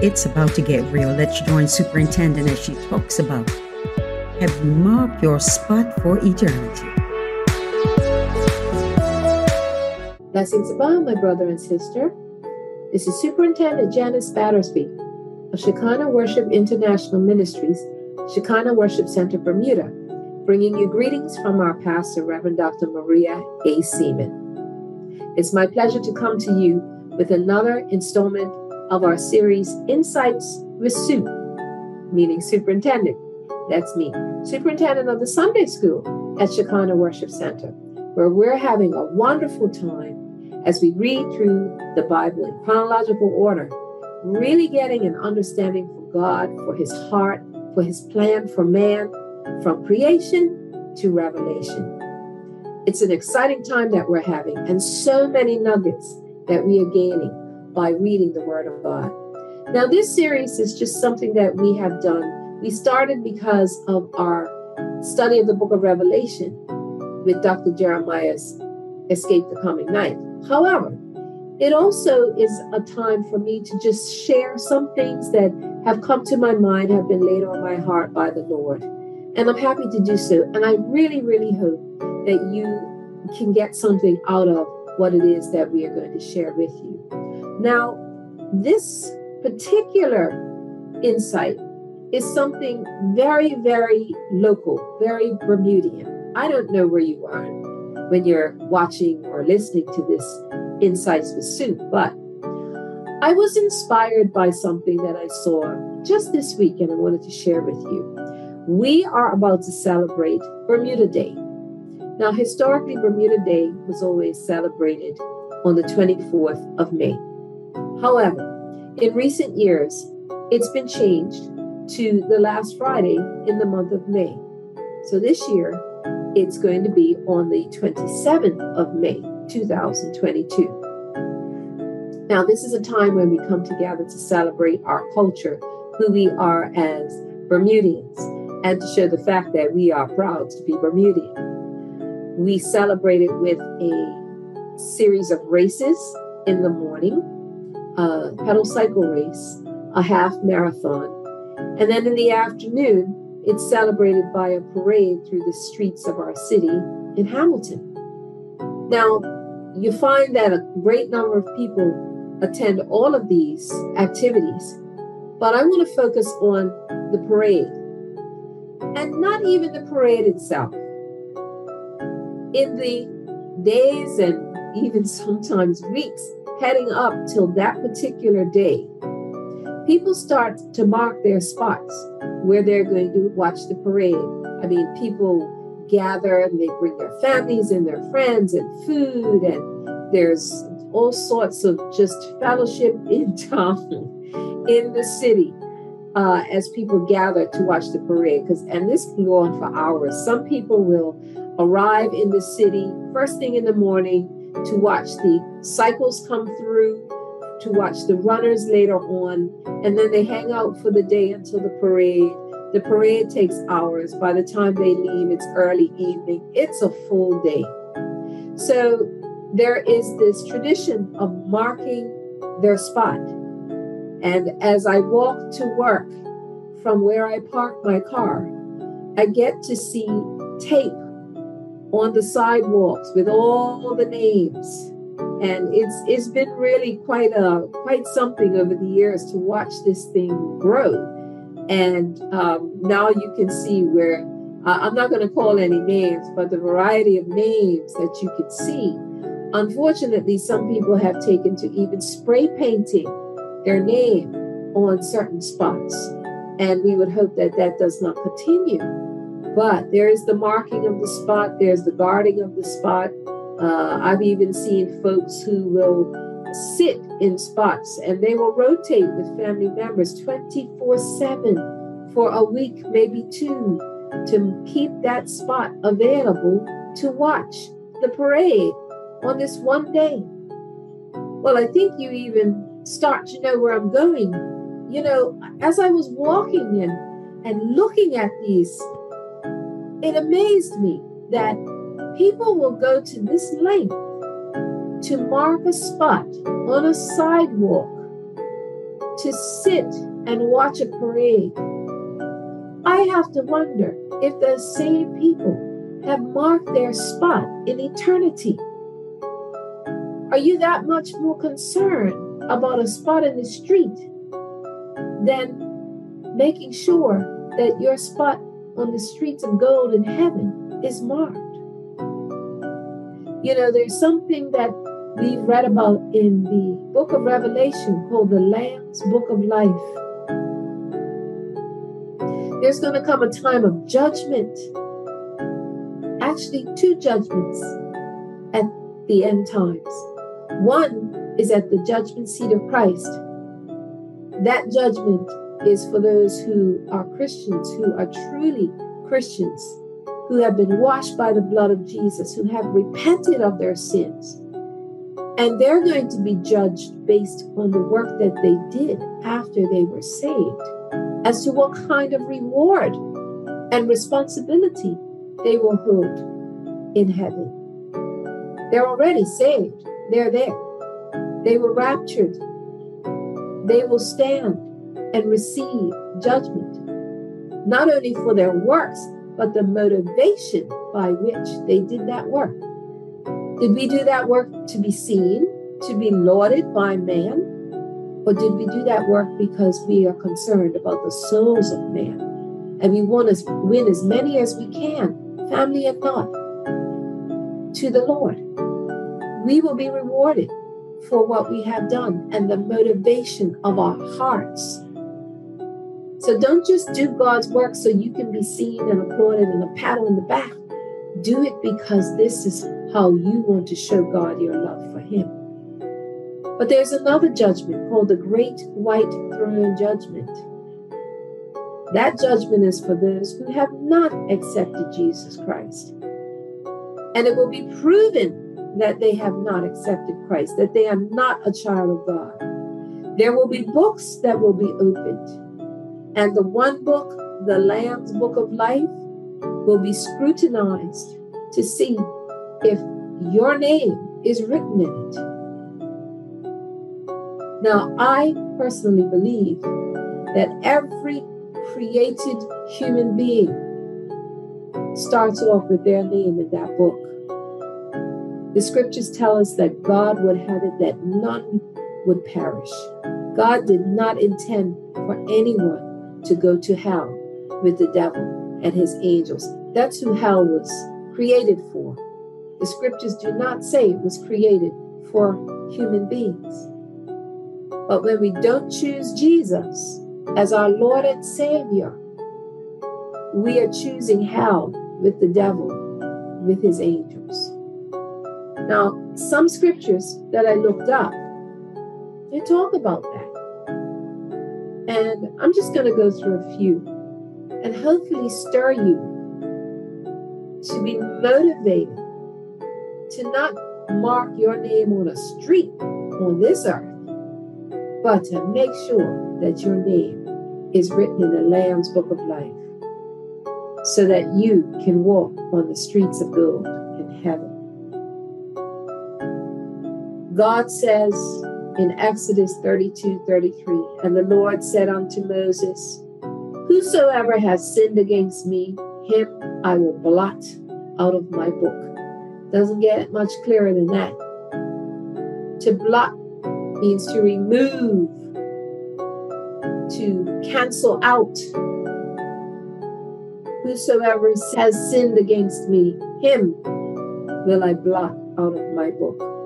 It's about to get real. Let's join Superintendent as she talks about have marked your spot for eternity? Blessings above, my brother and sister. This is Superintendent Janice Battersby of Shekinah Worship International Ministries, Shekinah Worship Center, Bermuda, bringing you greetings from our pastor, Reverend Dr. Maria A. Seaman. It's my pleasure to come to you with another installment of our series, Insights with Sue, meaning superintendent. That's me, superintendent of the Sunday school at Shekinah Worship Center, where we're having a wonderful time as we read through the Bible in chronological order, really getting an understanding for God, for his heart, for his plan for man, from creation to revelation. It's an exciting time that we're having, and so many nuggets that we are gaining by reading the Word of God. Now, this series is just something that we have done. We started because of our study of the book of Revelation with Dr. Jeremiah's Escape the Coming Night. However, it also is a time for me to just share some things that have come to my mind, have been laid on my heart by the Lord. And I'm happy to do so. And I really, really hope that you can get something out of what it is that we are going to share with you. Now, this particular insight is something very, very local, very Bermudian. I don't know where you are when you're watching or listening to this Insights with Sue, but I was inspired by something that I saw just this week and I wanted to share with you. We are about to celebrate Bermuda Day. Now, historically, Bermuda Day was always celebrated on the 24th of May. However, in recent years, it's been changed to the last Friday in the month of May. So this year, it's going to be on the 27th of May, 2022. Now, this is a time when we come together to celebrate our culture, who we are as Bermudians, and to show the fact that we are proud to be Bermudian. We celebrate it with a series of races in the morning a pedal cycle race, a half marathon. And then in the afternoon, it's celebrated by a parade through the streets of our city in Hamilton. Now, you find that a great number of people attend all of these activities, but I want to focus on the parade and not even the parade itself. In the days and even sometimes weeks heading up till that particular day, people start to mark their spots where they're going to watch the parade. I mean, people gather and they bring their families and their friends and food, and there's all sorts of just fellowship in town, in the city. Uh, as people gather to watch the parade, because and this can go on for hours. Some people will arrive in the city first thing in the morning to watch the cycles come through, to watch the runners later on, and then they hang out for the day until the parade. The parade takes hours. By the time they leave, it's early evening. It's a full day. So there is this tradition of marking their spot. And as I walk to work from where I park my car, I get to see tape on the sidewalks with all the names. And it's it's been really quite a quite something over the years to watch this thing grow. And um, now you can see where uh, I'm not going to call any names, but the variety of names that you can see. Unfortunately, some people have taken to even spray painting their name on certain spots. And we would hope that that does not continue. But there is the marking of the spot, there's the guarding of the spot. Uh, I've even seen folks who will sit in spots and they will rotate with family members 24 7 for a week, maybe two, to keep that spot available to watch the parade on this one day. Well, I think you even start to know where I'm going. You know, as I was walking in and looking at these it amazed me that people will go to this length to mark a spot on a sidewalk to sit and watch a parade, I have to wonder if those same people have marked their spot in eternity. Are you that much more concerned about a spot in the street than making sure that your spot on the streets of gold in heaven is marked? You know, there's something that we've read about in the book of Revelation called the Lamb's Book of Life. There's going to come a time of judgment, actually, two judgments at the end times. One is at the judgment seat of Christ. That judgment is for those who are Christians, who are truly Christians, who have been washed by the blood of Jesus, who have repented of their sins and they're going to be judged based on the work that they did after they were saved, as to what kind of reward and responsibility they will hold in heaven. They're already saved, they're there. They were raptured. They will stand and receive judgment, not only for their works, but the motivation by which they did that work. Did we do that work to be seen, to be lauded by man? Or did we do that work because we are concerned about the souls of man? And we want to win as many as we can, family and not, to the Lord. We will be rewarded for what we have done and the motivation of our hearts. So don't just do God's work so you can be seen and applauded and a pat on the back. Do it because this is how you want to show God your love for Him. But there's another judgment called the Great White Throne Judgment. That judgment is for those who have not accepted Jesus Christ. And it will be proven that they have not accepted Christ, that they are not a child of God. There will be books that will be opened. And the one book, the Lamb's Book of Life, will be scrutinized to see if your name is written in it. Now, I personally believe that every created human being starts off with their name in that book. The scriptures tell us that God would have it that none would perish. God did not intend for anyone to go to hell with the devil and his angels. That's who hell was created for. The scriptures do not say it was created for human beings. But when we don't choose Jesus as our Lord and Savior, we are choosing hell with the devil, with his angels. Now, some scriptures that I looked up, they talk about that. And I'm just going to go through a few and hopefully stir you to be motivated to not mark your name on a street on this earth, but to make sure that your name is written in the Lamb's Book of Life so that you can walk on the streets of gold in heaven. God says in Exodus 32 33, and the Lord said unto Moses, Whosoever has sinned against me, him I will blot out of my book. Doesn't get much clearer than that. To blot means to remove, to cancel out. Whosoever has sinned against me, him will I blot out of my book.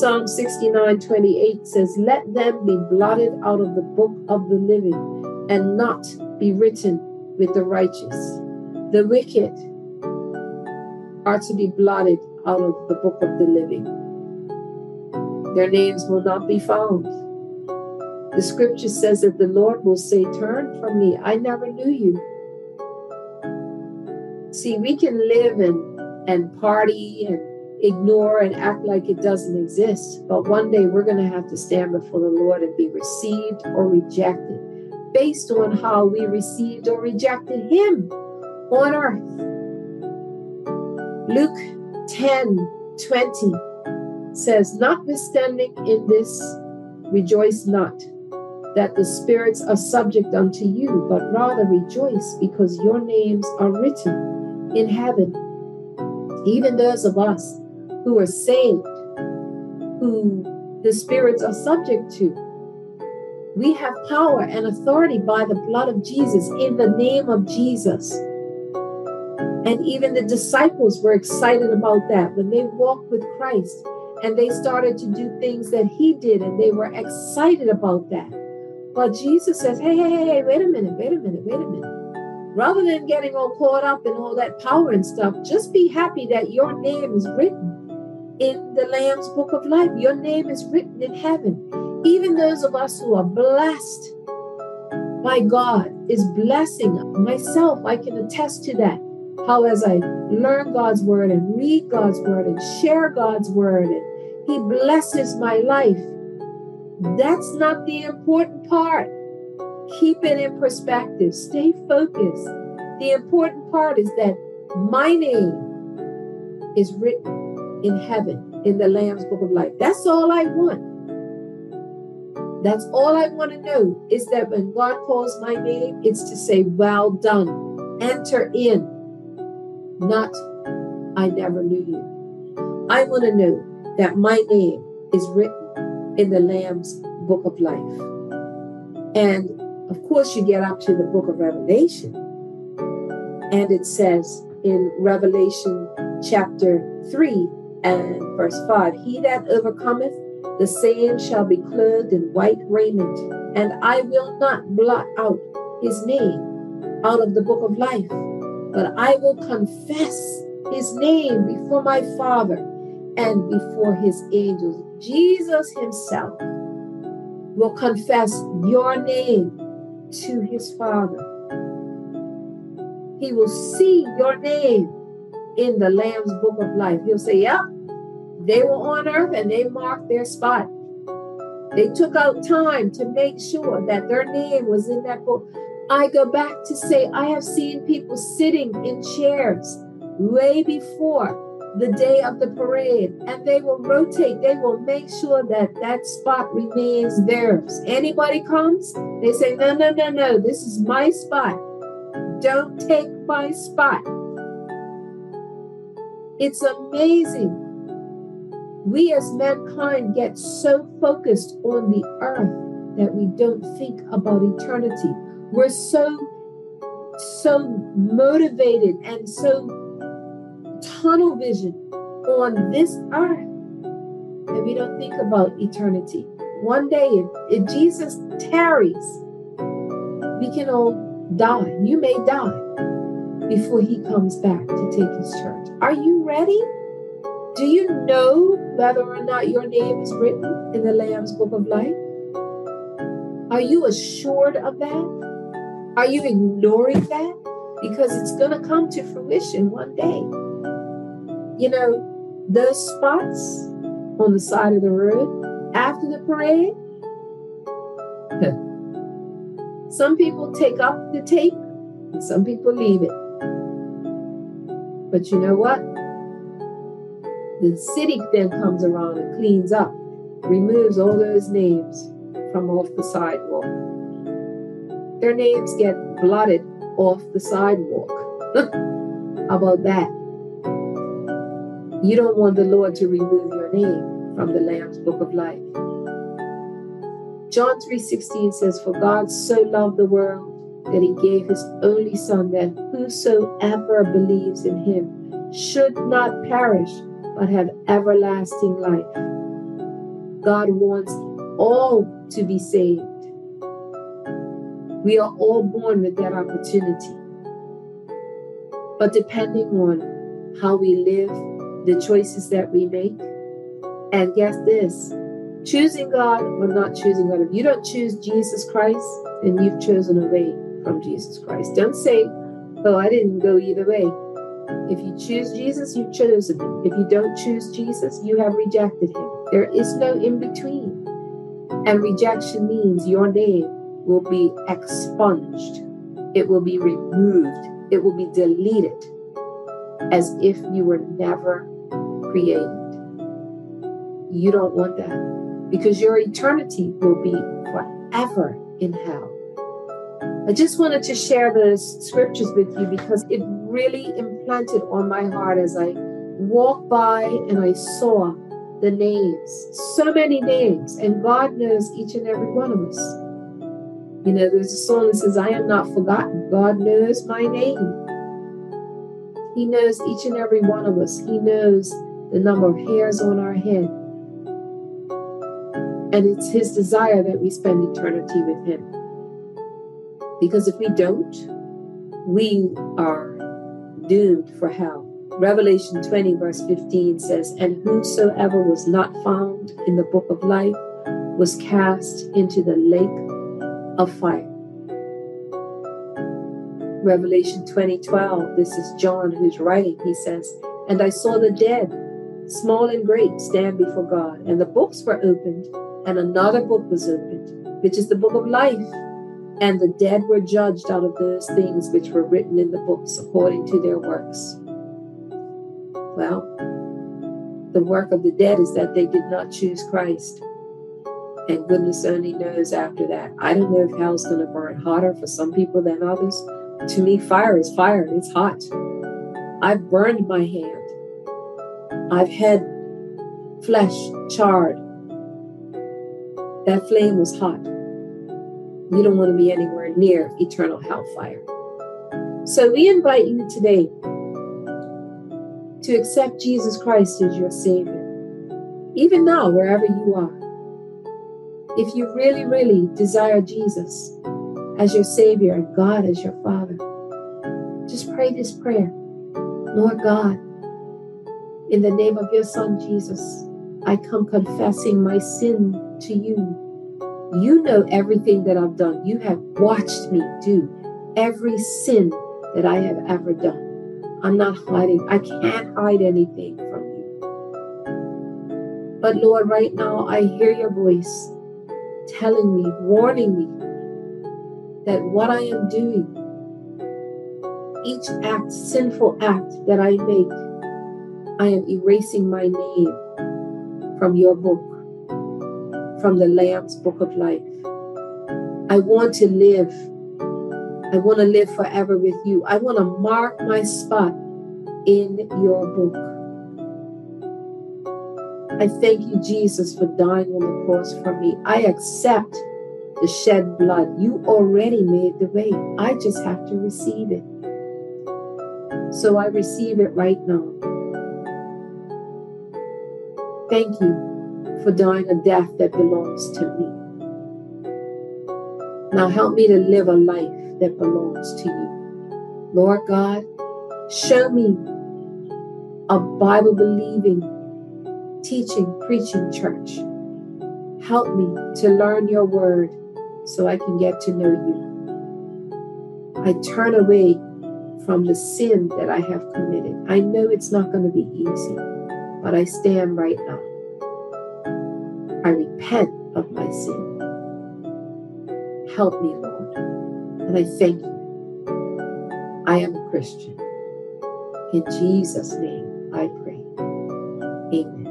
Psalm 69 28 says, Let them be blotted out of the book of the living and not be written with the righteous. The wicked are to be blotted out of the book of the living. Their names will not be found. The scripture says that the Lord will say, Turn from me, I never knew you. See, we can live and, and party and ignore and act like it doesn't exist, but one day we're going to have to stand before the Lord and be received or rejected based on how we received or rejected Him on earth. Luke 10 20 says, Notwithstanding in this Rejoice not that the spirits are subject unto you, but rather rejoice because your names are written in heaven. Even those of us who are saved, who the spirits are subject to. We have power and authority by the blood of Jesus in the name of Jesus. And even the disciples were excited about that when they walked with Christ and they started to do things that he did and they were excited about that. But Jesus says, hey, hey, hey, hey, wait a minute, wait a minute, wait a minute. Rather than getting all caught up in all that power and stuff, just be happy that your name is written in the Lamb's book of life. Your name is written in heaven. Even those of us who are blessed by God is blessing myself. I can attest to that. How as I learn God's word and read God's word and share God's word and he blesses my life. That's not the important part. Keep it in perspective. Stay focused. The important part is that my name is written in heaven in the Lamb's Book of Life. That's all I want. That's all I want to know is that when God calls my name, it's to say, Well done. Enter in. Not, I never knew you. I want to know that my name is written in the Lamb's book of life. And of course, you get up to the book of Revelation, and it says in Revelation chapter 3 and verse 5 He that overcometh, the same shall be clothed in white raiment, and I will not blot out his name out of the book of life, but I will confess his name before my Father and before his angels. Jesus himself will confess your name to his Father. He will see your name in the Lamb's book of life. He'll say, Yep, they were on earth and they marked their spot. They took out time to make sure that their name was in that book. I go back to say, I have seen people sitting in chairs way before the day of the parade and they will rotate they will make sure that that spot remains theirs anybody comes they say no no no no this is my spot don't take my spot it's amazing we as mankind get so focused on the earth that we don't think about eternity we're so so motivated and so tunnel vision on this earth that we don't think about eternity. One day, if, if Jesus tarries, we can all die. You may die before he comes back to take his church. Are you ready? Do you know whether or not your name is written in the Lamb's book of life? Are you assured of that? Are you ignoring that? Because it's going to come to fruition one day you know, those spots on the side of the road after the parade. some people take up the tape some people leave it. But you know what? The city then comes around and cleans up, removes all those names from off the sidewalk. Their names get blotted off the sidewalk. How about that? You don't want the Lord to remove your name from the Lamb's book of life. John 3:16 says, For God so loved the world that he gave his only son that whosoever believes in him should not perish but have everlasting life. God wants all to be saved. We are all born with that opportunity. But depending on how we live the choices that we make. And guess this choosing God or not choosing God. If you don't choose Jesus Christ, then you've chosen away from Jesus Christ. Don't say, Oh, I didn't go either way. If you choose Jesus, you've chosen him. If you don't choose Jesus, you have rejected him. There is no in between. And rejection means your name will be expunged, it will be removed, it will be deleted as if you were never created. You don't want that. because your eternity will be forever in hell. I just wanted to share the scriptures with you because it really implanted on my heart as I walked by and I saw the names, so many names, and God knows each and every one of us. You know, there's a song that says, I am not forgotten. God knows my name. He knows each and every one of us. He knows the number of hairs on our head. And it's His desire that we spend eternity with Him. Because if we don't, we are doomed for hell. Revelation 20, verse 15 says, And whosoever was not found in the book of life was cast into the lake of fire. Revelation 20, 12, this is John who's writing. He says, And I saw the dead, small and great, stand before God, and the books were opened, and another book was opened, which is the book of life. And the dead were judged out of those things which were written in the books according to their works. Well, the work of the dead is that they did not choose Christ. And goodness only knows after that. I don't know if hell's going to burn hotter for some people than others. To me, fire is fire, it's hot. I've burned my hand, I've had flesh charred. That flame was hot. You don't want to be anywhere near eternal hellfire. So we invite you today to accept Jesus Christ as your Savior, even now, wherever you are. If you really, really desire Jesus as your Savior and God as your Father, just pray this prayer Lord God, in the name of your Son Jesus, I come confessing my sin to you. You know everything that I've done. You have watched me do every sin that I have ever done. I'm not hiding. I can't hide anything from you. But Lord, right now I hear your voice telling me, warning me that what I am doing, each act, sinful act that I make, I am erasing my name from your book, from the Lamb's book of life. I want to live I want to live forever with you. I want to mark my spot in your book. I thank you, Jesus, for dying on the cross for me. I accept the shed blood. You already made the way. I just have to receive it. So I receive it right now. Thank you for dying a death that belongs to me. Now help me to live a life that belongs to you. Lord God, show me a Bible believing, teaching, preaching church. Help me to learn your word so I can get to know you. I turn away from the sin that I have committed. I know it's not going to be easy, but I stand right now. I repent of my sin. Help me, Lord. And I thank you. I am a Christian. In Jesus' name I pray. Amen.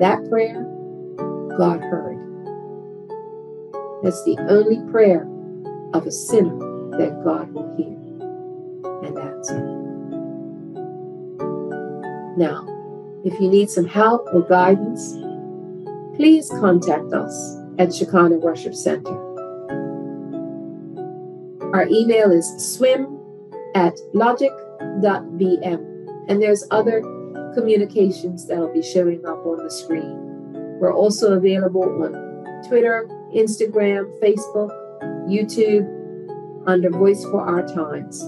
That prayer, God heard. That's the only prayer of a sinner that God will hear and answer. Now, if you need some help or guidance, please contact us at Shekinah Worship Center. Our email is swim at logic.bm. And there's other communications that'll be showing up on the screen. We're also available on Twitter, Instagram, Facebook, YouTube, under Voice for Our Times.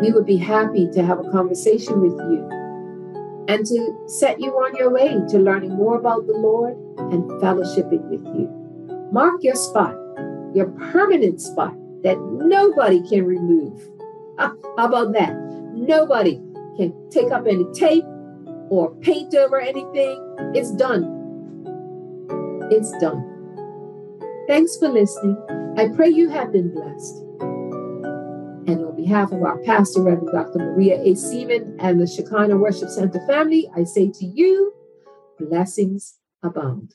We would be happy to have a conversation with you and to set you on your way to learning more about the Lord and fellowshipping with you. Mark your spot your permanent spot that nobody can remove. How about that? Nobody can take up any tape or paint over anything. It's done. It's done. Thanks for listening. I pray you have been blessed. And on behalf of our pastor, Reverend Dr. Maria A. Seaman and the Shekinah Worship Center family, I say to you, blessings abound.